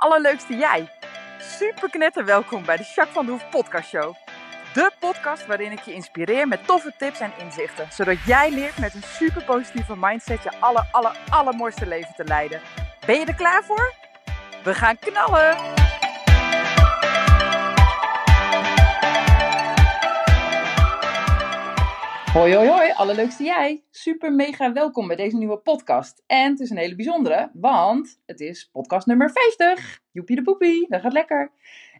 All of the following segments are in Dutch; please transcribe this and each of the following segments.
allerleukste jij. Super knetter welkom bij de Jacques van de Hoef podcast show. De podcast waarin ik je inspireer met toffe tips en inzichten. Zodat jij leert met een super positieve mindset je aller, aller, allermooiste leven te leiden. Ben je er klaar voor? We gaan knallen! Hoi, hoi, hoi, allerleukste jij. Super mega welkom bij deze nieuwe podcast. En het is een hele bijzondere, want het is podcast nummer 50. Joepie de poepie, dat gaat lekker.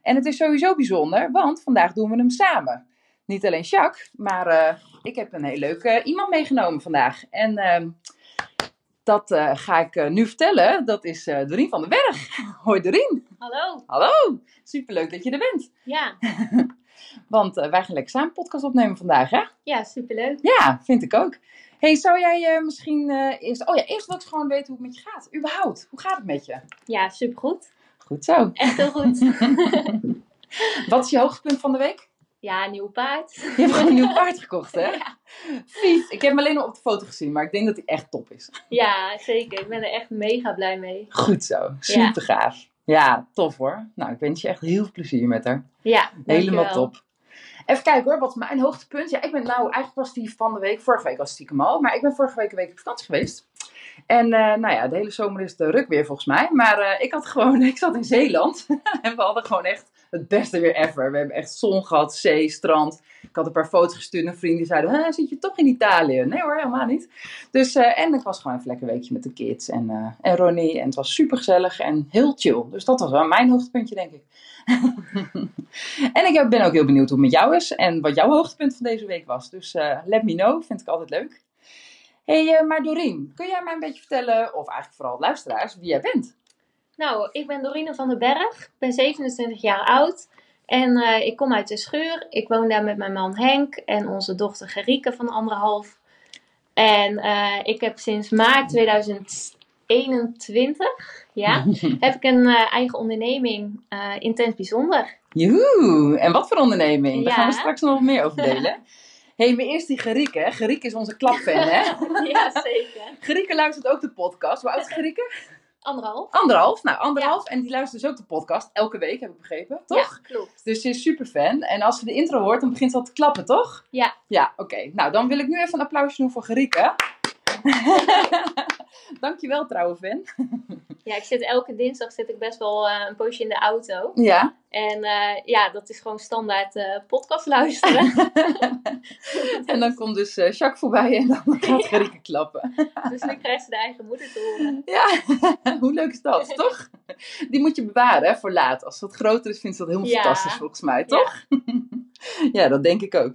En het is sowieso bijzonder, want vandaag doen we hem samen. Niet alleen Jacques, maar eh, ik heb een heel leuk eh, iemand meegenomen vandaag. En ehm, dat eh, ga ik nu vertellen. Dat is Dorien van den Berg. Hoi Dorien. Hallo. Hallo. Superleuk dat je er bent. Ja. Want wij gaan lekker samen podcast opnemen vandaag, hè? Ja, superleuk. Ja, vind ik ook. hey, zou jij misschien eerst... Oh ja, eerst wil ik gewoon weten hoe het met je gaat. Überhaupt, hoe gaat het met je? Ja, supergoed. Goed zo. Echt heel goed. Wat is je hoogtepunt van de week? Ja, een nieuw paard. Je hebt gewoon een nieuw paard gekocht, hè? Ja. Fiets. Ik heb hem alleen nog op de foto gezien, maar ik denk dat hij echt top is. Ja, zeker. Ik ben er echt mega blij mee. Goed zo. Super gaaf. Ja, tof hoor. Nou, ik wens je echt heel veel plezier met haar. Ja, Helemaal top. Even kijken hoor, wat mijn hoogtepunt? Ja, ik ben nou, eigenlijk was die van de week, vorige week was het stiekem al, maar ik ben vorige week een week op vakantie geweest. En eh, nou ja, de hele zomer is de ruk weer volgens mij. Maar eh, ik had gewoon, ik zat in Zeeland en we hadden gewoon echt het beste weer ever. We hebben echt zon gehad, zee, strand. Ik had een paar foto's gestuurd naar vrienden die zeiden, "Hè, zit je toch in Italië? Nee hoor, helemaal niet. Dus, eh, en ik was gewoon even lekker weekje met de kids en, eh, en Ronnie. En het was super gezellig en heel chill. Dus dat was wel mijn hoogtepuntje, denk ik. en ik ben ook heel benieuwd hoe het met jou is en wat jouw hoogtepunt van deze week was. Dus eh, let me know, vind ik altijd leuk. hey, maar Doreen, kun jij mij een beetje vertellen, of eigenlijk vooral luisteraars, wie jij bent? Nou, ik ben Dorine van den Berg. Ik ben 27 jaar oud. En eh, ik kom uit de schuur. Ik woon daar met mijn man Henk en onze dochter Gerike van anderhalf. En eh, ik heb sinds maart 2021 ja, heb ik een eh, eigen onderneming, Intens Bijzonder. Joehoe, en wat voor onderneming? Daar gaan we straks nog meer over delen. hey, maar eerst die Gerike. Gerike is onze klapfan, hè? ja, zeker. Gerike luistert ook de podcast. Hoe oud is Gerike? Anderhalf. Anderhalf. Nou, anderhalf. En die luistert dus ook de podcast. Elke week, heb ik begrepen. Toch? Ja, klopt. Dus ze is super fan. En als ze de intro hoort, dan begint ze al te klappen, toch? Ja. Ja, oké. Nou, dan wil ik nu even een applausje doen voor Gerike. Dankjewel, trouwe fan. Ja, ik zit elke dinsdag zit ik best wel eh, een poosje in de auto. Ja. En eh, ja, dat is gewoon standaard eh, podcast luisteren. En dan komt dus Jacques voorbij en dan gaat Gerike klappen. dus nu krijgt ze de eigen moeder te horen. Ja, hoe leuk is dat, toch? Die moet je bewaren hè, voor laat. Als het groter is, vindt ze dat helemaal Ja. fantastisch volgens mij, toch? Ja, dat denk ik ook.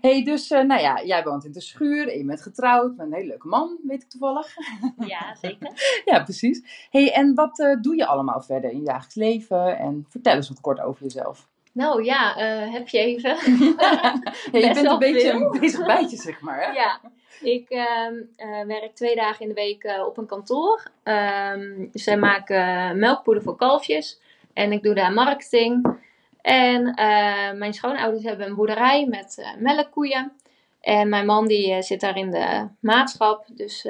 hey, dus eh, nou ja, jij woont in de schuur en je bent getrouwd met een hele leuke man, weet ik toevallig. Ja, zeker. Ja, precies. hey, en wat eh, doe je allemaal verder in je dagelijks leven? En vertel eens wat kort over jezelf. Nou ja, eh, heb je even. Ja, je bent een beetje veel. een bezig bijtje, zeg maar. Hè? ja, ik ehm, eh, werk twee dagen in de week op een kantoor. Ehm, zij maken melkpoeder voor kalfjes. En ik doe daar marketing. En eh, mijn schoonouders hebben een boerderij met eh, melkkoeien. En mijn man die eh, zit daar in de maatschap. Dus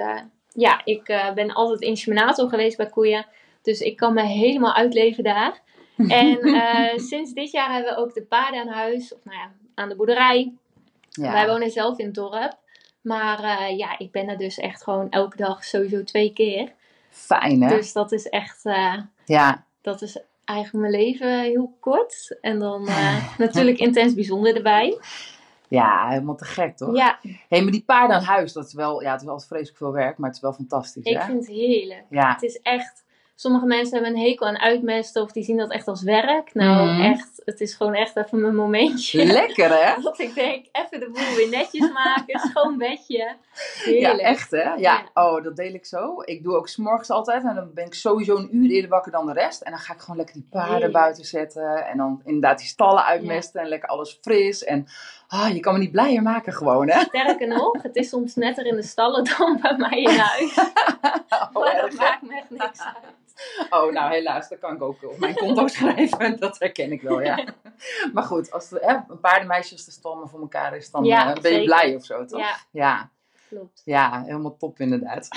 ja, ik ben altijd inseminator geweest bij koeien. Dus ik kan me helemaal uitleven daar. En sinds dit jaar hebben we ook de paarden aan huis. Of nou ja, aan de boerderij. Ja. Wij wonen zelf in het dorp. Maar ja, ik ben er dus echt gewoon elke dag sowieso twee keer. Fijn, hè? Dus dat is echt, Ja, dat is eigenlijk mijn leven heel kort. En dan eh, natuurlijk intens bijzonder erbij. ja, helemaal te gek, toch? Ja, hey, maar die paarden aan huis, dat is wel, ja, het is altijd vreselijk veel werk, maar het is wel fantastisch, ik hè? vind het heerlijk. Ja, Het is echt, sommige mensen hebben een hekel aan uitmesten of die zien dat echt als werk. Nou, Mhm. echt, het is gewoon echt even mijn momentje. lekker, hè? Dat ik denk, even de boel weer netjes maken, schoon bedje. Ja, Heerlijk. echt hè? Ja. Oh, dat deel ik zo. Ik doe ook s'morgens altijd en dan ben ik sowieso een uur eerder wakker dan de rest. En dan ga ik gewoon lekker die paarden Heerlijk. buiten zetten. En dan inderdaad die stallen uitmesten en lekker alles fris. En ah, je kan me niet blijer maken gewoon, hè? Sterker nog, het is soms netter in de stallen dan bij mij in huis. Oh, maar dat maakt me echt niks uit. oh, nou helaas, dat kan ik ook op mijn konto schrijven. Dat herken ik wel, ja. Maar goed, als er, hè, een paardenmeisje de stal maar voor elkaar is, dan Ja, eh, ben je blij of zo, toch? Ja, ja. klopt. Ja, helemaal top inderdaad.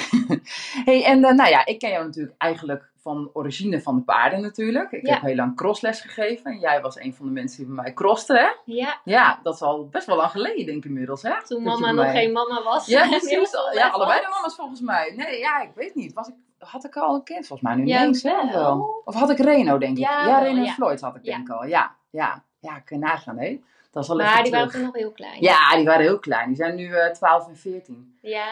hey, en eh, nou ja, ik ken jou natuurlijk eigenlijk van origine van de paarden natuurlijk. Ik Ja. heb heel lang crossles gegeven. En jij was een van de mensen die bij mij crosste, hè? Ja, Ja, dat is al best wel lang geleden, denk ik inmiddels, hè? toen Dat mama nog mij- geen mama was. Ja, precies. Ja, allebei de mama's volgens mij. Nee, ja, ik weet niet. Was ik, had ik al een kind volgens mij? Nu Ja, niet eens zelf wel. wel. Of had ik Reno, denk ik? Ja, Ja, Reno. Floyd had ik denk ik al. Ja, ja. Ja, kun je nagaan, hè? Dat al Maar die waren toen nog heel klein. Ja, die waren heel klein. Die zijn nu eh 12 en 14. Ja,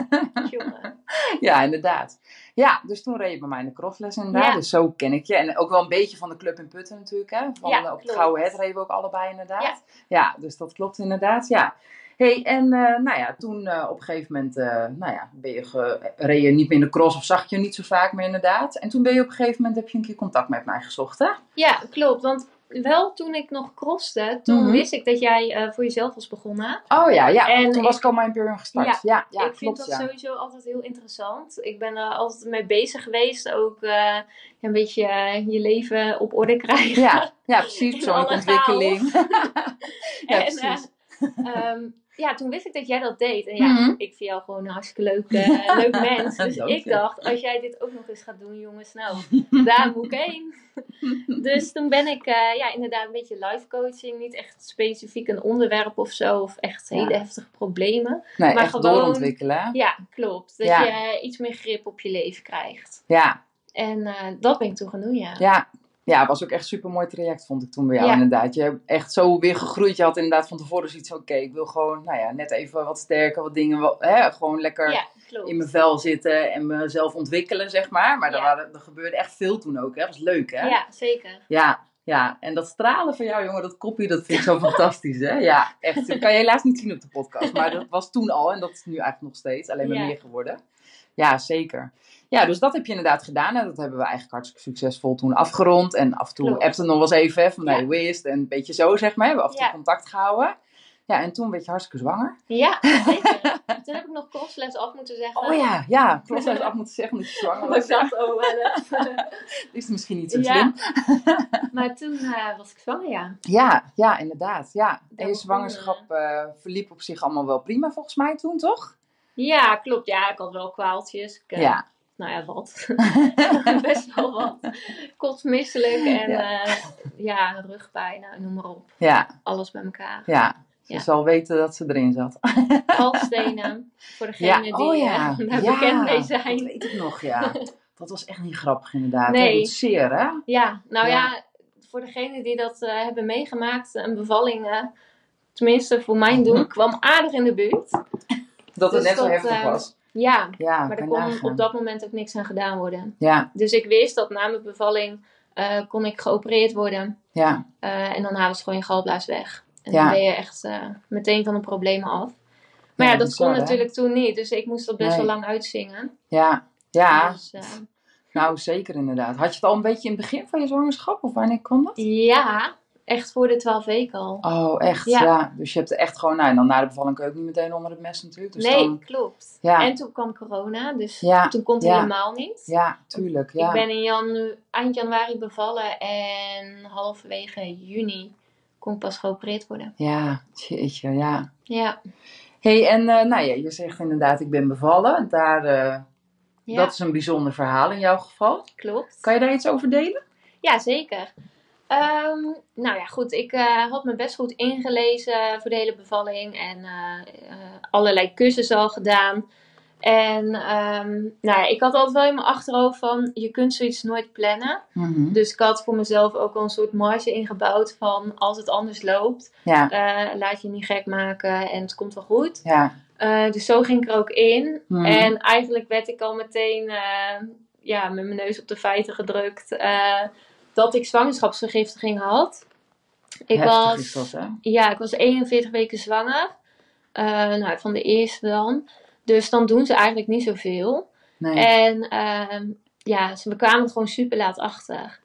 jongen. Ja, inderdaad. Ja, dus toen reed je bij mij in de crossles inderdaad. Ja. Dus zo ken ik je. En ook wel een beetje van de club in Putten natuurlijk. Hè? Van, Ja, eh, op het. Gouden Het reden we ook allebei inderdaad. Ja. Ja, dus dat klopt inderdaad. Ja. hey, en eh, nou ja, toen eh, op een gegeven moment eh, nou ja, ben je ge- reed je niet meer in de cross of zag je niet zo vaak meer inderdaad. En toen ben je op een gegeven moment, heb je een keer contact met mij gezocht hè? Ja, klopt. Want wel toen ik nog crosste, toen Mhm. wist ik dat jij eh, voor jezelf was begonnen. Oh ja, ja. En toen ik- was ik al mijn Imperium gestart. Ja, ja, ik vind dat ja. sowieso altijd heel interessant. Ik ben er altijd mee bezig geweest. Ook eh, een beetje eh, je leven op orde krijgen. Ja, ja, precies. Persoonlijke alle ontwikkeling. ja, En, precies. eh, ehm, ja, toen wist ik dat jij dat deed. En ja, Mhm. ik vind jou gewoon een hartstikke leuk, leuk mens. Dus Dank je. ik dacht, als jij dit ook nog eens gaat doen, jongens, nou, daar moet ik heen. Dus toen ben ik eh, ja, inderdaad een beetje life coaching. Niet echt specifiek een onderwerp of zo. Of echt hele Ja. heftige problemen. Nee, maar gewoon- doorontwikkelen. Ja, klopt. Dat Ja. je iets meer grip op je leven krijgt. Ja, En eh, dat ben ik toen gaan doen, ja. ja. Ja, het was ook echt een super mooi traject, vond ik toen bij jou Ja. inderdaad. Je hebt echt zo weer gegroeid. Je had inderdaad van tevoren zoiets van, oké, ik wil gewoon, nou ja, net even wat sterker, wat dingen, wel- hè, gewoon lekker Ja, in mijn vel zitten en mezelf ontwikkelen, zeg maar. Maar er, Ja. waren, er gebeurde echt veel toen ook, hè. Dat was leuk, hè? Ja, zeker. Ja, ja. En dat stralen van jou, jongen, dat kopje, dat vind ik zo fantastisch, hè? Ja, echt. Dat kan je helaas niet zien op de podcast, maar dat was toen al en dat is nu eigenlijk nog steeds, alleen maar meer geworden. Ja, zeker. Ja, dus dat heb je inderdaad gedaan en dat hebben we eigenlijk hartstikke succesvol toen afgerond. En af en toe appte nog wel eens even, hè, van nee, Ja. is het? En een beetje zo, zeg maar. We hebben af en toe contact gehouden. Ja, en toen werd je hartstikke zwanger. Ja, zeker. toen heb ik nog crossles af moeten zeggen. Oh ja, ja. Klopt, af moeten zeggen dat je zwanger Want ik was. dacht, oh, wel, eh. Is misschien niet zo Ja. slim. Maar toen eh, was ik zwanger, ja. Ja, ja, inderdaad. Ja. En je zwangerschap eh, verliep op zich allemaal wel prima volgens mij toen, toch? Ja, klopt. Ja, ik had wel kwaaltjes. Ik, eh, Ja. Nou ja, wat. Best wel wat. Kotsmisselijk en Ja. ja. ja, rugpijn, nou, noem maar op. Ja, Alles bij elkaar. ja. Ze Ja. zal weten dat ze erin zat. Valstenen. Voor degenen die oh ja. eh, daar ja. bekend mee Dat zijn. weet ik nog, ja. Dat was echt niet grappig inderdaad. Nee. Nee. zeer, hè? Ja, nou Ja. ja, voor degenen die dat eh, hebben meegemaakt, een bevalling, tenminste voor mijn doen, kwam aardig in de buurt. Dat het Dus net zo dat, heftig was. Ja, Ja, maar er kon nagaan. op dat moment ook niks aan gedaan worden. Ja, Dus ik wist dat na mijn bevalling eh, kon ik geopereerd worden. ja, Eh, en dan halen ze gewoon je galblaas weg. En Ja. dan ben je echt eh, meteen van de problemen af. Maar Ja, ja, dat kon natuurlijk toen niet. Dus ik moest dat best Nee. wel lang uitzingen. ja. Ja, Dus, nou zeker inderdaad. Had je het al een beetje in het begin van je zwangerschap? Of wanneer kwam dat? ja, echt voor de 12 weken al. Oh, echt? Ja. Ja. Dus je hebt er echt gewoon... Nou, en dan na de bevalling kun je ook niet meteen onder het mes natuurlijk. Dus nee, dan... klopt. Ja. En toen kwam corona, dus Ja, toen kon het helemaal niet. ja, tuurlijk. Ja. Ik ben in janu eind januari bevallen en halverwege juni kon ik pas geopereerd worden. Ja, jeetje, ja. Ja, hey, en eh, nou ja, je zegt inderdaad, ik ben bevallen. Daar, eh, Dat is een bijzonder verhaal in jouw geval. klopt. Kan je daar iets over delen? Ja, zeker. Ehm, nou ja, goed. Ik eh, had me best goed ingelezen voor de hele bevalling en eh, eh, allerlei cursussen al gedaan. En ehm, nou ja, ik had altijd wel in mijn achterhoofd van, je kunt zoiets nooit plannen. Mhm. Dus ik had voor mezelf ook al een soort marge ingebouwd van, als het anders loopt, Ja, laat je niet gek maken en het komt wel goed. ja. Dus zo ging ik er ook in. Mhm. En eigenlijk werd ik al meteen ja, met mijn neus op de feiten gedrukt dat ik zwangerschapsvergiftiging had. Ik Heftig was, dat, ja, ik was 41 weken zwanger. Eh, nou, van de eerste dan. Dus dan doen ze eigenlijk niet zoveel. Nee. En ehm, ja, ze, kwamen er gewoon super laat achter.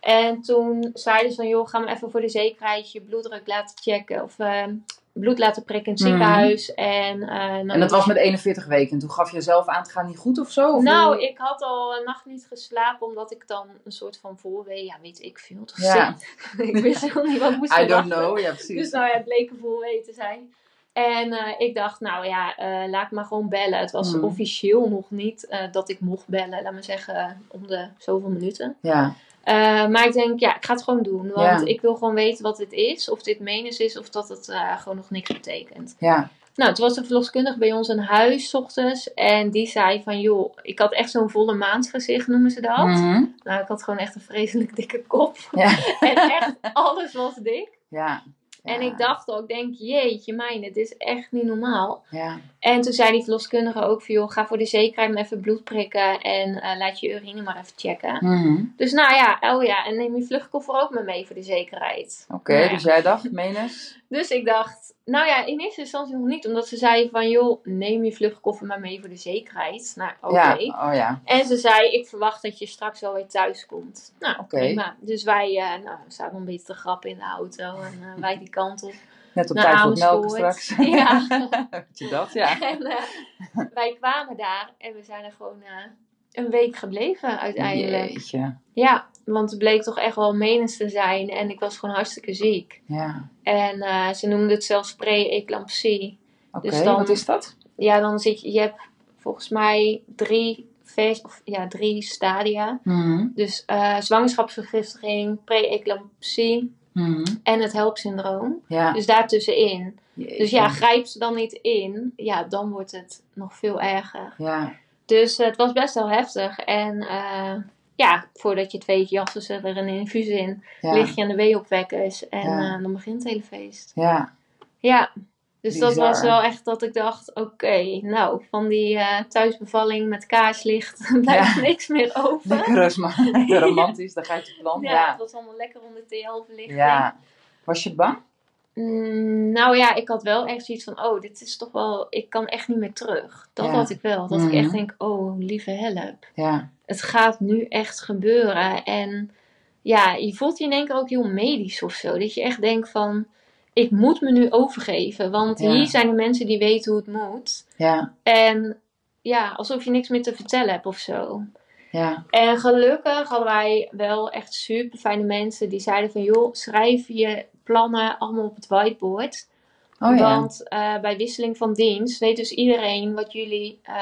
En toen zeiden ze van, joh, ga maar even voor de zekerheid je bloeddruk laten checken. Of ehm, bloed laten prikken in het Mhm. ziekenhuis. En, eh, nou, en dat was met 41 weken. En toen gaf je zelf aan, het gaat niet goed of zo? Of Nou, hoe- ik had al een nacht niet geslapen, omdat ik dan een soort van voorwee, ja, weet ik veel. Toch Ja. ik wist helemaal niet wat ik moest I don't know, ja precies. Dus nou ja, het bleek een voorwee te zijn. En eh, ik dacht, nou ja, eh, laat maar gewoon bellen. Het was Mhm. officieel nog niet dat ik mocht bellen, laat maar zeggen, om de zoveel minuten. Ja. Eh, maar ik denk, ja, ik ga het gewoon doen. Want Ja. ik wil gewoon weten wat dit is. Of dit menens is, of dat het eh, gewoon nog niks betekent. Ja. Nou, toen was de verloskundige bij ons in huis, 's ochtends. En die zei van, joh, ik had echt zo'n volle maansgezicht, noemen ze dat. Mhm. Nou, ik had gewoon echt een vreselijk dikke kop. Ja. en echt, alles was dik. Ja. En ik dacht ook, denk, jeetje mijn, het is echt niet normaal. Ja. En toen zei die verloskundige ook van, joh, ga voor de zekerheid maar even bloed prikken. En eh, laat je urine maar even checken. Mhm. Dus nou ja, oh ja, en neem je vluchtkoffer ook maar mee voor de zekerheid. Oké, Nou ja. dus jij dacht, menens? Dus ik dacht, nou ja, in eerste instantie nog niet. Omdat ze zei van, joh, neem je vluchtkoffer maar mee voor de zekerheid. Nou, oké. Ja. Oh ja. En ze zei, ik verwacht dat je straks wel weer thuis komt. Nou, Oké. Dus wij, eh nou, we zaten een beetje te grappen in de auto. En eh, wij die kant op. Net op tijd melken Amersfoort. straks. Ja. Weet je dat? Ja. En eh, wij kwamen daar en we zijn er gewoon eh, een week gebleven uiteindelijk. Jeetje. Ja, want het bleek toch echt wel menens te zijn. En ik was gewoon hartstikke ziek. Ja. En eh, ze noemden het zelfs pre-eclampsie. Oké, Dus wat is dat? Ja, dan zit je, je hebt volgens mij drie, of, ja, drie stadia. Mhm. Dus eh, zwangerschapsvergiftiging, pre-eclampsie Mhm. en het HELP-syndroom. Ja. Dus daartussenin. Dus ja, grijp ze dan niet in, ja, dan wordt het nog veel erger. Ja. Dus het was best wel heftig. En eh, ja, voordat je het weet, jassen ze er een infuus in. Ja. Lig je aan de weeopwekkers en Ja. eh, dan begint het hele feest. Ja. Ja, dus dat was wel echt dat ik dacht, oké, nou, van die eh, thuisbevalling met kaarslicht blijft Ja. niks meer over. Lekker romantisch, daar gaat je plan. Ja, Ja. het was allemaal lekker onder TL-verlichting. Ja. Was je bang? Mm, nou ja, ik had wel echt zoiets van, oh, dit is toch wel, ik kan echt niet meer terug. Dat had ik wel. Dat ik Mhm. echt denk, oh, lieve help. Ja. Het gaat nu echt gebeuren. En ja, je voelt je in één keer ook heel medisch of zo. Dat je echt denkt van, ik moet me nu overgeven. Want Ja. hier zijn de mensen die weten hoe het moet. Ja. En ja, alsof je niks meer te vertellen hebt of zo. Ja. En gelukkig hadden wij wel echt super fijne mensen die zeiden van joh, schrijf je plannen allemaal op het whiteboard. Oh ja. Want eh, bij wisseling van dienst weet dus iedereen wat jullie eh,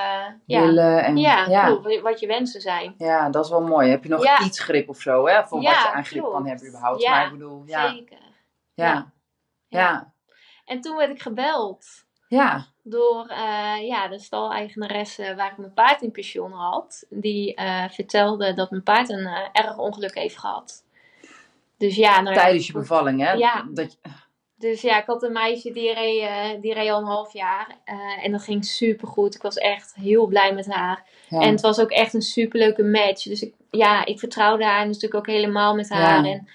ja, Willen en... ja, wat je wensen zijn. Ja, dat is wel mooi. Heb je nog iets grip of zo, hè? Voor Ja, wat je aan grip kan hebben überhaupt. Ja, Maar ik bedoel, ja. Zeker. Ja. Ja. En toen werd ik gebeld Ja. door eh, ja, de staleigenaresse waar ik mijn paard in pensioen had. Die eh, vertelde dat mijn paard een eh, erg ongeluk heeft gehad. Dus ja, nou, Tijdens je bevalling, hè? Ja. Dat je... Dus ja, ik had een meisje die reed, die reed al een half jaar. en dat ging super goed. Ik was echt heel blij met haar. Ja. En het was ook echt een superleuke match. Dus ik, ja, ik vertrouwde haar natuurlijk ook helemaal met haar. Ja. En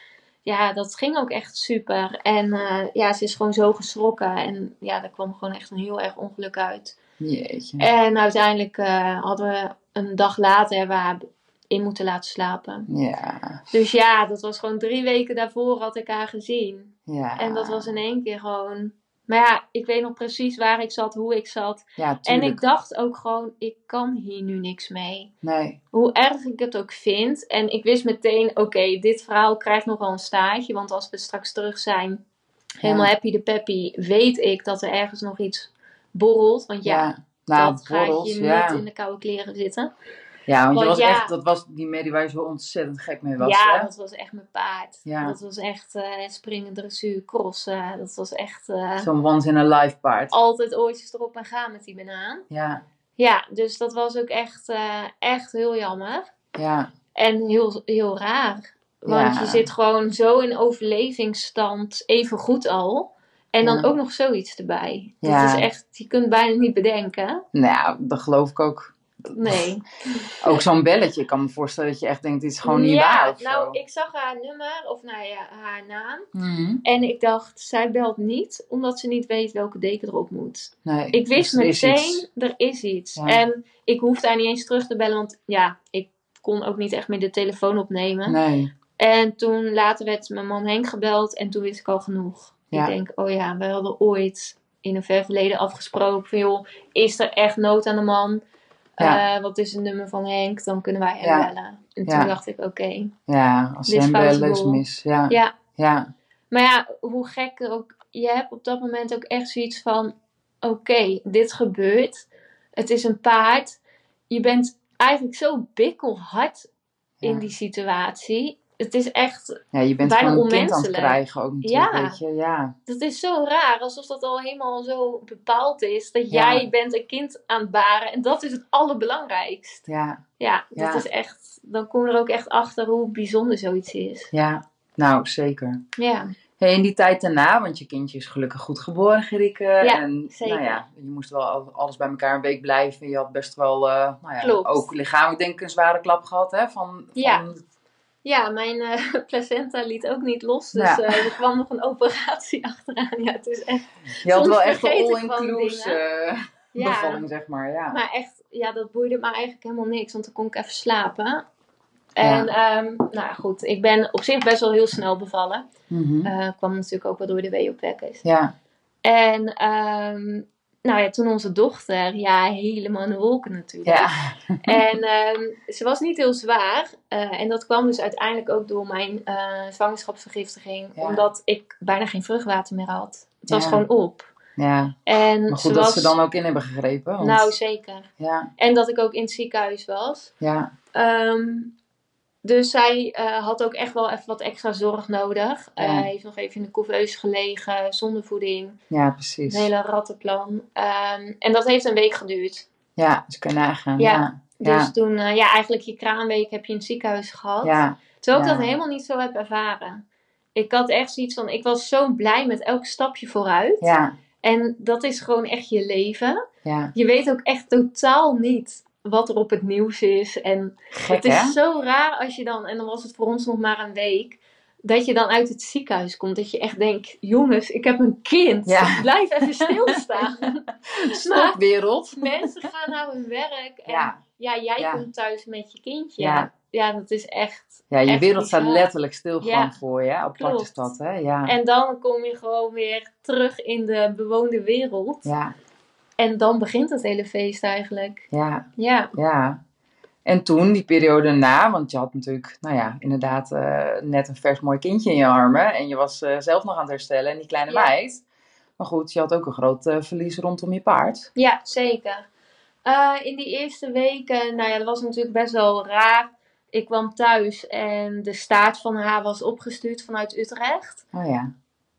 ja, dat ging ook echt super. En eh, ja, ze is gewoon zo geschrokken. En ja, daar kwam gewoon echt een heel erg ongeluk uit. Jeetje. En uiteindelijk eh, hadden we een dag later hebben we haar in moeten laten slapen. Ja. Dus ja, dat was gewoon drie weken daarvoor had ik haar gezien. Ja. En dat was in één keer gewoon. Maar ja, ik weet nog precies waar ik zat, hoe ik zat. Ja, En ik dacht ook gewoon, ik kan hier nu niks mee. Nee. Hoe erg ik het ook vind. En ik wist meteen, oké, dit verhaal krijgt nogal een staartje. Want als we straks terug zijn, helemaal Ja. happy de peppy, weet ik dat er ergens nog iets borrelt. Want ja, Ja. Nou, dat gaat borrels, je ja. niet in de koude kleren zitten. Ja, want, je was ja. echt, dat was die medie waar je zo ontzettend gek mee was, ja, hè? dat was echt mijn paard. Ja. Dat was echt eh, springen, dressuur, crossen. Dat was echt eh, Zo'n once in a life paard. altijd oortjes erop en gaan met die banaan. Ja. Ja, dus dat was ook echt, eh, echt heel jammer. Ja. En heel, heel raar. Want Ja. je zit gewoon zo in overlevingsstand, even goed al. En dan Ja. ook nog zoiets erbij. Dat Ja. is echt, je kunt bijna niet bedenken. Nou, dat geloof ik ook. Nee. Ook zo'n belletje. Ik kan me voorstellen dat je echt denkt, dit is gewoon niet ja, waar of nou, zo. ik zag haar nummer, of nou ja, haar naam. Mhm. En ik dacht, zij belt niet, omdat ze niet weet welke deken erop moet. Nee. Ik wist dus is meteen, er is iets. Ja. En ik hoefde haar niet eens terug te bellen, want ja, ik kon ook niet echt meer de telefoon opnemen. Nee. En toen later werd mijn man Henk gebeld en toen wist ik al genoeg. Ja. Ik denk, oh ja, we hadden ooit in een ver verleden afgesproken van joh, is er echt nood aan de man? Ja. Eh, wat is het nummer van Henk? Dan kunnen wij hem bellen. En toen dacht ik, oké. Ja, als hem bellen is mis. Ja. Ja, maar ja, hoe gek ook. Je hebt op dat moment ook echt zoiets van. oké, dit gebeurt. Het is een paard. Je bent eigenlijk zo bikkelhard in die situatie. Het is echt, Ja, je bent bijna gewoon een kind aan het onmenselijk. krijgen ook natuurlijk, Ja. weet je. Ja, dat is zo raar. Alsof dat al helemaal zo bepaald is. Dat Ja. jij bent een kind aan het baren. En dat is het allerbelangrijkst. ja, Ja, dat Ja. is echt... Dan kom je er ook echt achter hoe bijzonder zoiets is. ja. Nou, zeker. Ja, Hey, in die tijd daarna, want je kindje is gelukkig goed geboren, Gerike. Ja, en zeker. Nou ja, je moest wel al- alles bij elkaar een week blijven. Je had best wel, eh, nou ja, Klopt. ook lichamelijk denk ik een zware klap gehad, hè? Van, Ja. van- ja mijn eh, placenta liet ook niet los. Dus Ja. eh, er kwam nog een operatie achteraan. Ja, het is echt... je had wel echt een all-inclusive eh, Ja, bevalling, zeg maar. Ja. maar echt... Ja, dat boeide me eigenlijk helemaal niks. Want dan kon ik even slapen. En ehm, nou goed, ik ben op zich best wel heel snel bevallen. Eh kwam natuurlijk ook wel door de weeopwekkers. ja, En ehm, nou ja, toen onze dochter, ja, helemaal in de wolken natuurlijk. ja, En ehm, ze was niet heel zwaar. eh, en dat kwam dus uiteindelijk ook door mijn eh, zwangerschapsvergiftiging. Ja. Omdat ik bijna geen vruchtwater meer had. Het was Ja. gewoon op. ja. En Maar ze goed dat was... ze dan ook in hebben gegrepen. Want, Nou, zeker. ja, En dat ik ook in het ziekenhuis was. ja, Ehm, dus zij eh, had ook echt wel even wat extra zorg nodig. Eh, Ja. heeft nog even in de couveuse gelegen, zonder voeding. ja, precies. Een hele rattenplan. Ehm, en dat heeft een week geduurd. Ja, dus kan nagaan. Ja. Ja, Dus Ja. toen, eh, ja, eigenlijk je kraanweek heb je in het ziekenhuis gehad. ja, Terwijl ik dat helemaal niet zo heb ervaren. Ik had echt zoiets van, ik was zo blij met elk stapje vooruit. ja, En dat is gewoon echt je leven. ja. Je weet ook echt totaal niet wat er op het nieuws is. En Gek, het is hè? zo raar als je dan, en dan was het voor ons nog maar een week, dat je dan uit het ziekenhuis komt. Dat je echt denkt, jongens, ik heb een kind. Ja. Blijf even stilstaan. Stop, wereld. Mensen gaan naar hun werk en ja, Ja, jij Ja. komt thuis met je kindje. Ja. Ja, dat is echt... ja je Echt wereld staat letterlijk stil gewoon voor je. Aparte Klopt. stad, hè? Ja. En dan kom je gewoon weer terug in de bewoonde wereld. Ja, En dan begint het hele feest eigenlijk. ja, Ja, ja. En toen, die periode na, want je had natuurlijk, nou ja, inderdaad eh, net een vers mooi kindje in je armen. En je was eh, zelf nog aan het herstellen en die kleine Ja. meid. Maar goed, je had ook een groot eh, verlies rondom je paard. ja zeker. In die eerste weken, nou ja, dat was natuurlijk best wel raar. Ik kwam thuis en de staart van haar was opgestuurd vanuit Utrecht. Oh ja,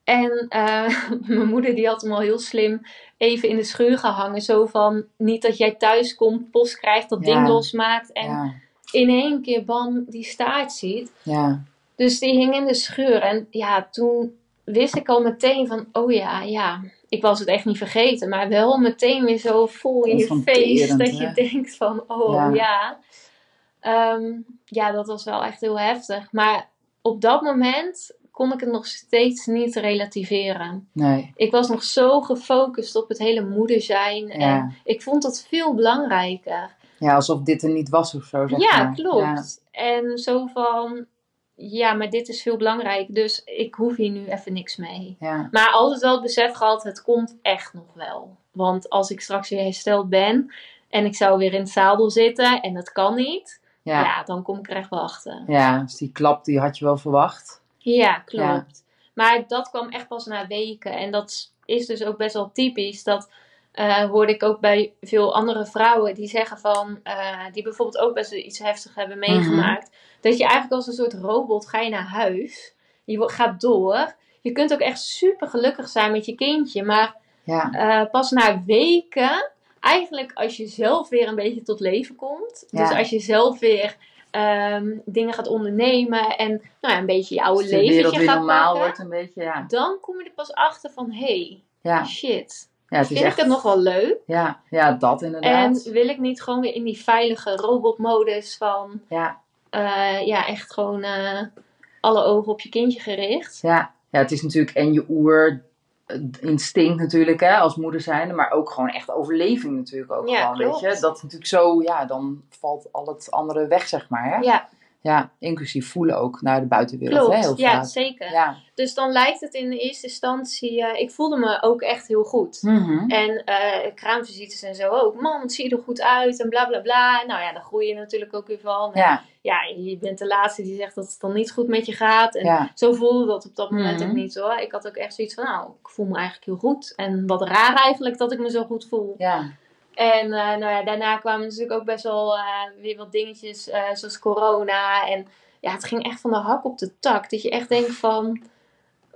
En eh, mijn moeder die had hem al heel slim even in de schuur gehangen. Zo van, niet dat jij thuis komt, post krijgt, dat Ja. ding losmaakt. En ja, in één keer bam, die staart ziet. ja, Dus die hing in de schuur. En ja, toen wist ik al meteen van, oh ja, ja. Ik was het echt niet vergeten. Maar wel meteen weer zo vol in je face. Dat hè? je denkt van, oh Ja. ja. Ehm, ja, dat was wel echt heel heftig. Maar op dat moment kon ik het nog steeds niet relativeren. nee, Ik was nog zo gefocust op het hele moeder zijn. En ja. ik vond dat veel belangrijker. Ja, alsof dit er niet was of zo, zeg Ja, maar. klopt. En zo van, ja, maar dit is veel belangrijk, dus ik hoef hier nu even niks mee. Ja, ja, Maar altijd wel het besef gehad, het komt echt nog wel. Want als ik straks weer hersteld ben en ik zou weer in het zadel zitten en dat kan niet, ja, ja. dan kom ik er echt wel achter. Ja, dus die klap die had je wel verwacht. Ja, klopt. Maar dat kwam echt pas na weken. En dat is dus ook best wel typisch. Dat eh, hoorde ik ook bij veel andere vrouwen die zeggen van, eh, die bijvoorbeeld ook best wel iets heftigs hebben meegemaakt. Dat je eigenlijk als een soort robot ga je naar huis. Je gaat door. Je kunt ook echt super gelukkig zijn met je kindje. Maar Ja, eh, pas na weken, eigenlijk als je zelf weer een beetje tot leven komt. Dus als je zelf weer ehm, dingen gaat ondernemen en nou ja, een beetje je oude wereld leventje weer gaat normaal wordt een beetje, ja. Dan kom je er pas achter van, hey, Ja, shit. ja het is Vind ik echt... het nog wel leuk? Ja, ja, dat inderdaad. En wil ik niet gewoon weer in die veilige robotmodus van, Ja, eh, ja, echt gewoon eh, alle ogen op je kindje gericht? ja. ja, het is natuurlijk en je oer instinct natuurlijk, hè, als moeder zijnde, maar ook gewoon echt overleving natuurlijk ook Ja, gewoon, weet je. Dat is natuurlijk zo, ja, dan valt al het andere weg, zeg maar, hè. Ja, Ja, inclusief voelen ook naar de buitenwereld. Klopt, Hè, heel ja, vaak. zeker. Ja. Dus dan lijkt het in de eerste instantie, eh, ik voelde me ook echt heel goed. Mhm. En eh kraamvisites en zo ook. Man, het ziet er goed uit en bla bla bla. Nou ja, dan groei je natuurlijk ook weer van. En ja, ja, je bent de laatste die zegt dat het dan niet goed met je gaat. En ja, zo voelde dat op dat moment Mhm. ook niet hoor. Ik had ook echt zoiets van, nou, ik voel me eigenlijk heel goed. En wat raar eigenlijk dat ik me zo goed voel. ja. En eh, nou ja, daarna kwamen natuurlijk ook best wel eh, weer wat dingetjes, eh, zoals corona. En ja, het ging echt van de hak op de tak. Dat je echt denkt van,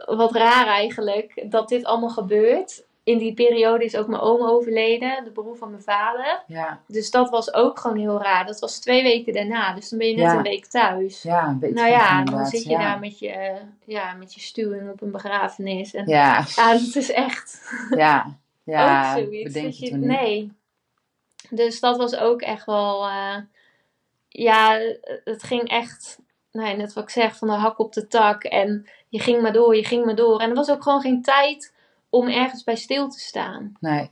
wat raar eigenlijk, dat dit allemaal gebeurt. In die periode is ook mijn oom overleden, de broer van mijn vader. ja. Dus dat was ook gewoon heel raar. Dat was twee weken daarna, dus dan ben je net Ja. een week thuis. Ja, een beetje Nou ja, dan zit je daar met je, ja, met je stuwing op een begrafenis. En Ja, het is echt ja, ja. ook zoiets. bedenk je je, toen niet. nee. Dus dat was ook echt wel, eh, ja, het ging echt, nee, net wat ik zeg, van de hak op de tak. En je ging maar door, je ging maar door. En er was ook gewoon geen tijd om ergens bij stil te staan. Nee.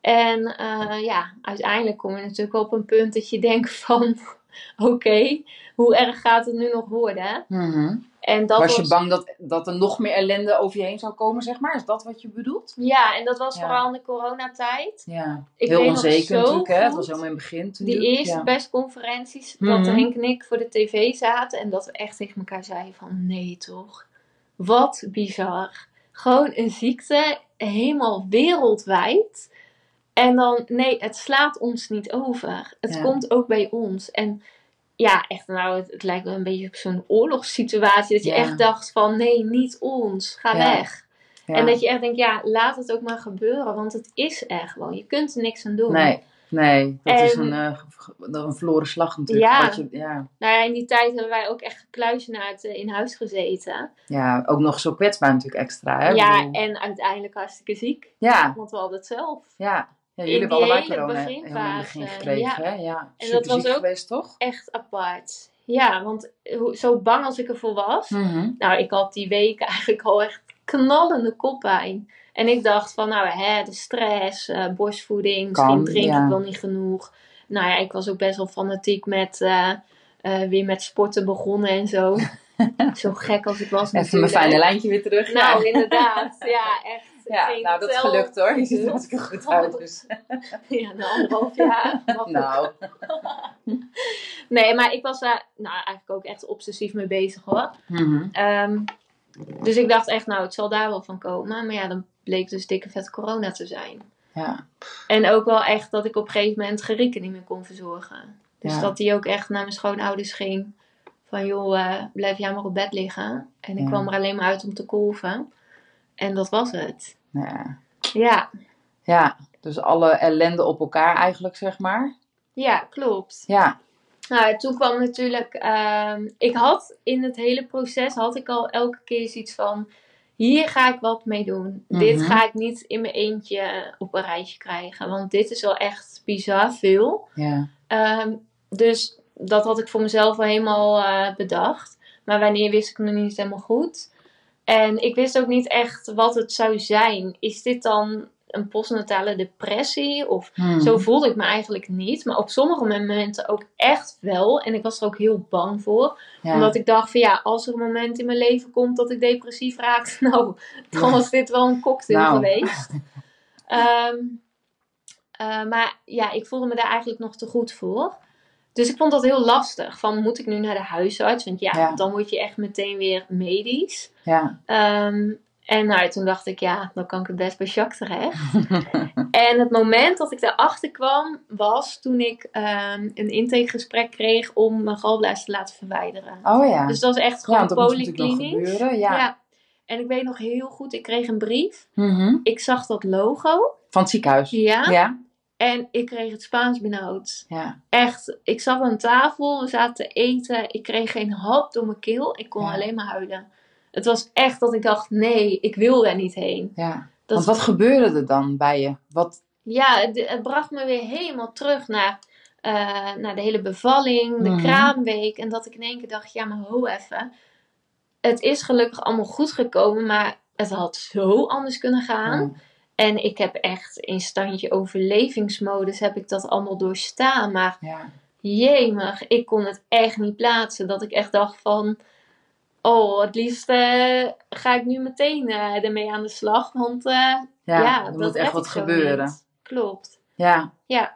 En eh, ja, uiteindelijk kom je natuurlijk op een punt dat je denkt van, oké, hoe erg gaat het nu nog worden? Mhm. En dat was je bang dat, dat er nog meer ellende over je heen zou komen, zeg maar? Is dat wat je bedoelt? Ja, en dat was Ja. vooral in de coronatijd. Ja. Ik Heel onzeker natuurlijk, hè? Het was helemaal in het begin toen. Die eerste ja. persconferenties, Mhm. dat Henk en ik voor de tv zaten en dat we echt tegen elkaar zeiden van nee toch, wat bizar. Gewoon een ziekte, helemaal wereldwijd. En dan, nee, het slaat ons niet over. Het Ja. komt ook bij ons. En ja, echt nou, het, het lijkt wel een beetje op zo'n oorlogssituatie. Dat je Ja. echt dacht van nee, niet ons, ga Ja. weg. Ja. En dat je echt denkt, ja, laat het ook maar gebeuren, want het is er gewoon. Je kunt er niks aan doen. Nee, nee. Dat is En- een, eh, een verloren slag natuurlijk. Ja. Wat je, ja. Nou ja, in die tijd hebben wij ook echt gekluizenaard eh, in huis gezeten. ja, ook nog zo kwetsbaar natuurlijk extra, hè? Ja, bedoel- en uiteindelijk hartstikke ziek. ja, Want we hadden het zelf. ja. Ja, In jullie hebben die allebei hele corona helemaal in het begin gekregen, ja. hè? Ja, En dat was ook- geweest, toch? Echt apart. Ja, want zo bang als ik ervoor was. Mhm. Nou, ik had die weken eigenlijk al echt knallende koppijn. En ik dacht van, nou hè, de stress, eh, borstvoeding, misschien drink ja. ik wel niet genoeg. Nou ja, ik was ook best wel fanatiek met, eh, weer met sporten begonnen en zo. zo gek als ik was Even mijn natuurlijk. fijne lijntje weer terug. Nou, ja. inderdaad. Ja, echt. Ja, nou, dat is gelukt hoor. Je ziet er hartstikke goed uit. Dus. Ja, na anderhalf jaar. Nou, Nee, maar ik was daar nou, eigenlijk ook echt obsessief mee bezig hoor. mhm. Ehm, dus ik dacht echt, nou, het zal daar wel van komen. Maar ja, dan bleek dus dikke vet corona te zijn. ja. En ook wel echt dat ik op een gegeven moment Gerieke niet meer kon verzorgen. Dus Ja. dat die ook echt naar mijn schoonouders ging. Van joh, eh, blijf jij maar op bed liggen. En ik Ja. kwam er alleen maar uit om te kolven. En dat was het. Ja. Ja, Ja, dus alle ellende op elkaar eigenlijk, zeg maar. ja klopt. Ja, Nou, toen kwam natuurlijk. ehm, ik had in het hele proces had ik al elke keer zoiets van. Hier ga ik wat mee doen. Dit Mhm. ga ik niet in mijn eentje op een rijtje krijgen. Want dit is wel echt bizar veel. ja, Ehm, dus dat had ik voor mezelf wel helemaal eh, bedacht. Maar wanneer wist ik nog niet helemaal goed. En ik wist ook niet echt wat het zou zijn. Is dit dan een postnatale depressie? Of Mhm. zo voelde ik me eigenlijk niet. Maar op sommige momenten ook echt wel. En ik was er ook heel bang voor. ja. Omdat ik dacht van ja, als er een moment in mijn leven komt dat ik depressief raak. Nou, dan Ja. was dit wel een cocktail Nou. geweest. Ehm, eh, maar ja, ik voelde me daar eigenlijk nog te goed voor. Dus ik vond dat heel lastig. Van moet ik nu naar de huisarts? Want ja, Ja. dan word je echt meteen weer medisch. ja. Ehm, en nou, toen dacht ik, ja, dan kan ik het best bij Jacques terecht. en het moment dat ik daarachter kwam, was toen ik ehm, een intakegesprek kreeg om mijn galblaas te laten verwijderen. Oh ja. Dus dat was echt ja, gewoon nog polyklinisch. gebeuren. Ja. En ik weet nog heel goed, ik kreeg een brief. Mhm. Ik zag dat logo. Van het ziekenhuis. Ja. Ja. En ik kreeg het Spaans benauwd. Ja. Echt, ik zat aan tafel, we zaten te eten. Ik kreeg geen hap door mijn keel. Ik kon Ja. alleen maar huilen. Het was echt dat ik dacht, nee, ik wil daar niet heen. ja. Dat, Want wat gebeurde er dan bij je? Wat, Ja, het, het bracht me weer helemaal terug naar, eh, naar de hele bevalling, de Mhm. kraamweek. En dat ik in één keer dacht, ja, maar ho even. Het is gelukkig allemaal goed gekomen, maar het had zo anders kunnen gaan. En ik heb echt in standje overlevingsmodus heb ik dat allemaal doorstaan. Maar Ja. jemig, ik kon het echt niet plaatsen. Dat ik echt dacht van, oh, het liefst eh, ga ik nu meteen eh, ermee aan de slag. Want eh, Ja, ja, er dat moet echt wat gebeuren. niet. Klopt, Ja, ja.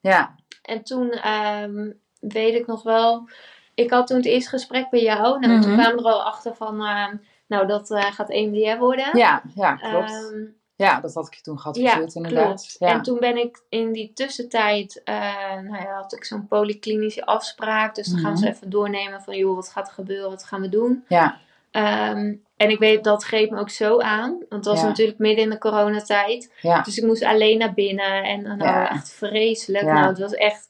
ja. En toen ehm, weet ik nog wel, ik had toen het eerste gesprek bij jou. Nou, toen Mhm. kwamen we er al achter van, ehm, nou, dat gaat EMDR worden. Ja, ja, klopt. Ehm, ja, dat had ik je toen geadviseerd inderdaad. Klopt. Ja. En toen ben ik in die tussentijd, eh, nou ja, had ik zo'n polyklinische afspraak. Dus dan gaan we Mhm. even doornemen van, joh, wat gaat er gebeuren, wat gaan we doen? ja, Ehm, en ik weet, dat greep me ook zo aan. Want het was Ja. natuurlijk midden in de coronatijd. ja, Dus ik moest alleen naar binnen. En nou, Ja. echt vreselijk. Ja. Nou, het was echt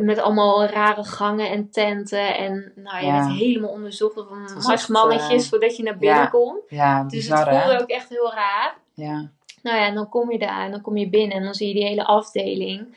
met allemaal rare gangen en tenten. En nou, je Ja. werd helemaal onderzocht van marsmannetjes eh, voordat je naar binnen ja. kon. ja, Dus het voelde hè? ook echt heel raar. Ja, Nou ja, en dan kom je daar en dan kom je binnen en dan zie je die hele afdeling.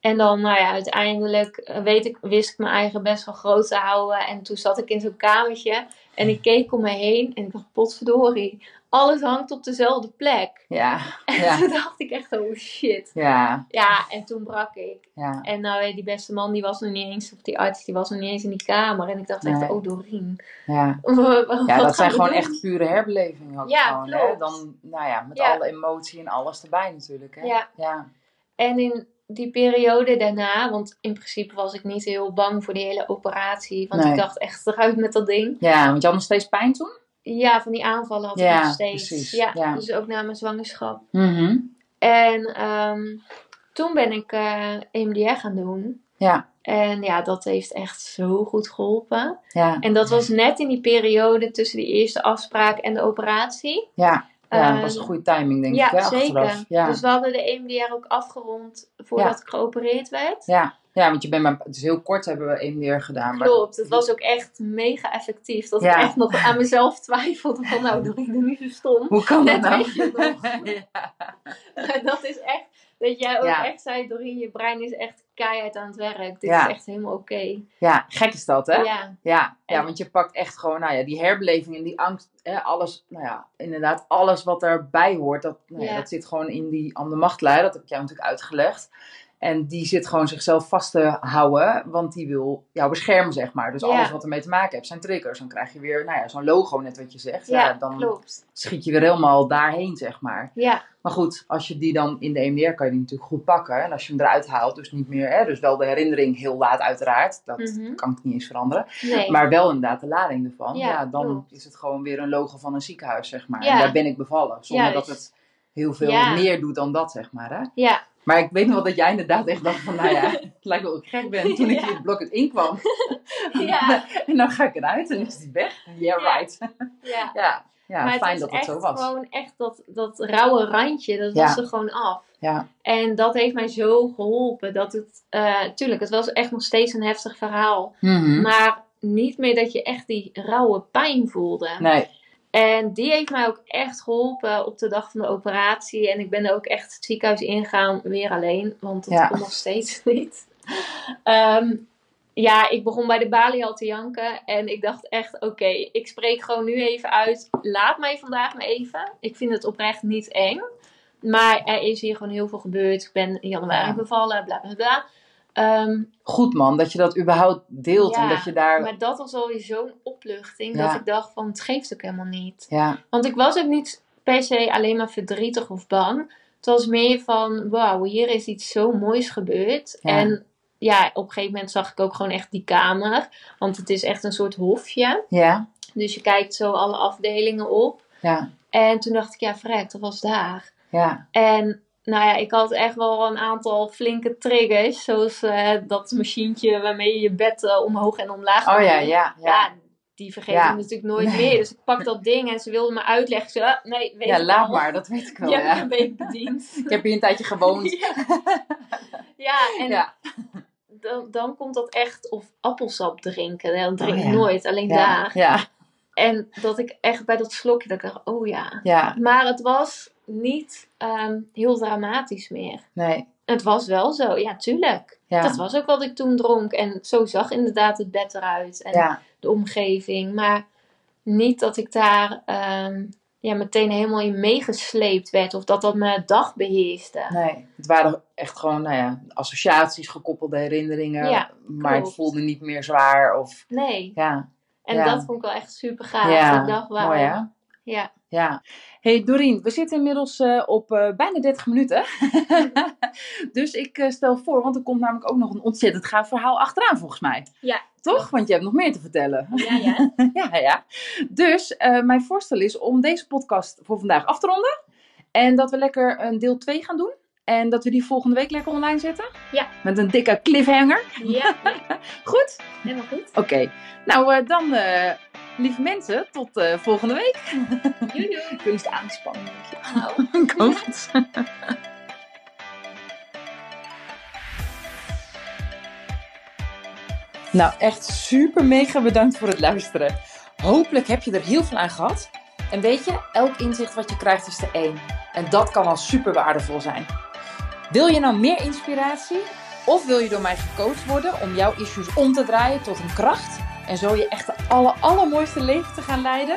En dan, nou ja, uiteindelijk eh, weet ik, wist ik mijn eigen best wel groot te houden. En toen zat ik in zo'n kamertje en ik keek om me heen en ik dacht, potverdorie, alles hangt op dezelfde plek. ja, En ja, toen dacht ik echt, oh shit. ja, Ja, en toen brak ik. ja. En nou, die beste man, die was nog niet eens, of die arts, die was nog niet eens in die kamer. En ik dacht echt, oh Doreen. Ja, ja dat zijn gewoon doen? echt pure herbelevingen ook Ja, gewoon, hè? klopt. Dan, nou ja, met Ja. alle emotie en alles erbij natuurlijk, hè? Ja. Ja, En in die periode daarna, want in principe was ik niet heel bang voor die hele operatie. Want Nee. ik dacht echt eruit met dat ding. ja want je had nog steeds pijn toen? Ja, van die aanvallen had Ja, ik nog steeds. precies. Ja, Ja. dus ook na mijn zwangerschap. Mhm. En ehm, toen ben ik eh EMDR gaan doen. Ja, En ja, dat heeft echt zo goed geholpen. ja, En dat was net in die periode tussen die eerste afspraak en de operatie. ja. Ja, dat was een goede timing, denk ja, ik, hè, zeker. Ja. Dus we hadden de EMDR ook afgerond voordat Ja. ik geopereerd werd. ja. ja, want je bent maar, het is heel kort hebben we EMDR gedaan. maar- Klopt, het was ook echt mega effectief. Dat Ja. ik echt nog aan mezelf twijfelde van nou, doe ik er nu zo stom. Hoe kan dat nou? ja. dat is echt, dat jij ook echt zei, Doreen, je brein is echt keihard aan het werk. Dit Ja. is echt helemaal oké. ja, gek is dat, hè? Ja, Ja, ja, want je pakt echt gewoon, nou ja, die herbeleving en die angst, hè, alles, nou ja, inderdaad, alles wat erbij hoort, dat, nou dat zit gewoon in die aan de machtlijn, dat heb ik jou natuurlijk uitgelegd. En die zit gewoon zichzelf vast te houden, want die wil jou beschermen, zeg maar. Dus Ja. alles wat ermee te maken heeft zijn triggers. Dan krijg je weer, nou ja, zo'n logo, net wat je zegt. Ja, ja, dan klopt. schiet je weer helemaal daarheen, zeg maar. Ja, Maar goed, als je die dan in de EMDR kan je die natuurlijk goed pakken. En als je hem eruit haalt, dus niet meer, hè, dus wel de herinnering heel laat uiteraard. Dat Mhm. kan ik niet eens veranderen. nee. Maar wel inderdaad de lading ervan. Ja, Ja, dan klopt. is het gewoon weer een logo van een ziekenhuis, zeg maar. Ja. En daar ben ik bevallen. Zonder Juist. dat het heel veel meer doet dan dat, zeg maar. Hè? ja, Maar ik weet nog wel dat jij inderdaad echt dacht van, nou ja, het lijkt wel dat ik gek ben. Toen ik Ja. in het blok het inkwam. ja, en dan ga ik eruit en is die weg. Yeah, Ja. right. ja. Ja, ja maar fijn het dat was het zo was. gewoon echt dat, dat rauwe randje, dat was er gewoon af. Ja, En dat heeft mij zo geholpen. Dat het, eh, tuurlijk, het was echt nog steeds een heftig verhaal. Mhm. Maar niet meer dat je echt die rauwe pijn voelde. Nee, En die heeft mij ook echt geholpen op de dag van de operatie. En ik ben er ook echt het ziekenhuis ingegaan, weer alleen. Want dat Ja. kon nog steeds niet. Ehm, ja, ik begon bij de balie al te janken. En ik dacht echt, oké, ik spreek gewoon nu even uit. Laat mij vandaag maar even. Ik vind het oprecht niet eng. Maar er is hier gewoon heel veel gebeurd. Ik ben in januari Ja. bevallen, bla bla bla. Ehm, goed man, dat je dat überhaupt deelt en dat je daar... maar dat was alweer zo'n opluchting. Ja. Dat ik dacht van, het geeft ook helemaal niet. Ja, Want ik was ook niet per se alleen maar verdrietig of bang. Het was meer van, wauw, hier is iets zo moois gebeurd. En ja, op een gegeven moment zag ik ook gewoon echt die kamer. Want het is echt een soort hofje. ja, Dus je kijkt zo alle afdelingen op. ja, En toen dacht ik, ja, vrek, dat was daar. ja. En nou ja, ik had echt wel een aantal flinke triggers. Zoals eh, dat machientje waarmee je je bed eh, omhoog en omlaag Oh kan ja, doen. ja, Ja, ja. die vergeet Ja. ik natuurlijk nooit Nee. meer. Dus ik pak dat ding en ze wilde me uitleggen. Ik zei, ah, nee, weet Ja, ik laat al. maar, dat weet ik wel. Ja. me een beetje bediend. Ik heb hier een tijdje gewoond. ja, en Ja, dan, dan komt dat echt, of appelsap drinken. Dat drink Oh, ik ja. nooit, alleen ja, daar. ja, En dat ik echt bij dat slokje, dat ik dacht, oh ja. ja, Maar het was niet ehm, heel dramatisch meer. nee, Het was wel zo, ja, tuurlijk. ja, Dat was ook wat ik toen dronk. En zo zag inderdaad het bed eruit. En ja, de omgeving. Maar niet dat ik daar ehm, ja, meteen helemaal in meegesleept werd. Of dat dat mijn dag beheerste. Nee, het waren echt gewoon, nou ja, associaties, gekoppelde herinneringen. Ja, maar het voelde niet meer zwaar. Of, Nee. ja, En Ja. dat vond ik wel echt super gaaf. ja ik dacht, wauw. mooi hè? Ja. Ja. Hey Dorien, we zitten inmiddels eh, op eh, bijna 30 minuten. dus ik eh, stel voor, want er komt namelijk ook nog een ontzettend gaaf verhaal achteraan volgens mij. Ja. Toch? Want je hebt nog meer te vertellen. Ja, ja. ja, ja. Dus mijn voorstel is om deze podcast voor vandaag af te ronden. En dat we lekker een deel 2 gaan doen. En dat we die volgende week lekker online zetten. Ja. Met een dikke cliffhanger. Ja, Goed? helemaal goed. Oké. Nou, eh, dan, eh, lieve mensen, tot eh, volgende week. Doei doei. Kunst aanspannen. Nou. Komt. Nou, echt super mega bedankt voor het luisteren. Hopelijk heb je er heel veel aan gehad. En weet je, elk inzicht wat je krijgt is de één. En dat kan al super waardevol zijn. Wil je nou meer inspiratie? Of wil je door mij gecoacht worden om jouw issues om te draaien tot een kracht? En zo je echt de aller, allermooiste leven te gaan leiden?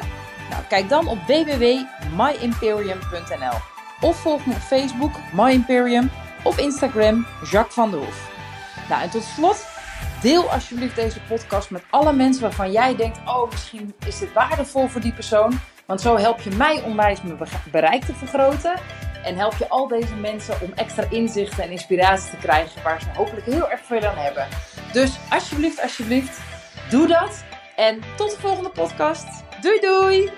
Nou, kijk dan op www.myimperium.nl Of volg me op Facebook, My Imperium, of Instagram, Jacques van der Hoef. Nou, en tot slot, deel alsjeblieft deze podcast met alle mensen waarvan jij denkt, oh, misschien is dit waardevol voor die persoon. Want zo help je mij onwijs mijn be- bereik te vergroten. En help je al deze mensen om extra inzichten en inspiratie te krijgen waar ze hopelijk heel erg veel aan hebben. Dus alsjeblieft, alsjeblieft, doe dat. En tot de volgende podcast. Doei doei!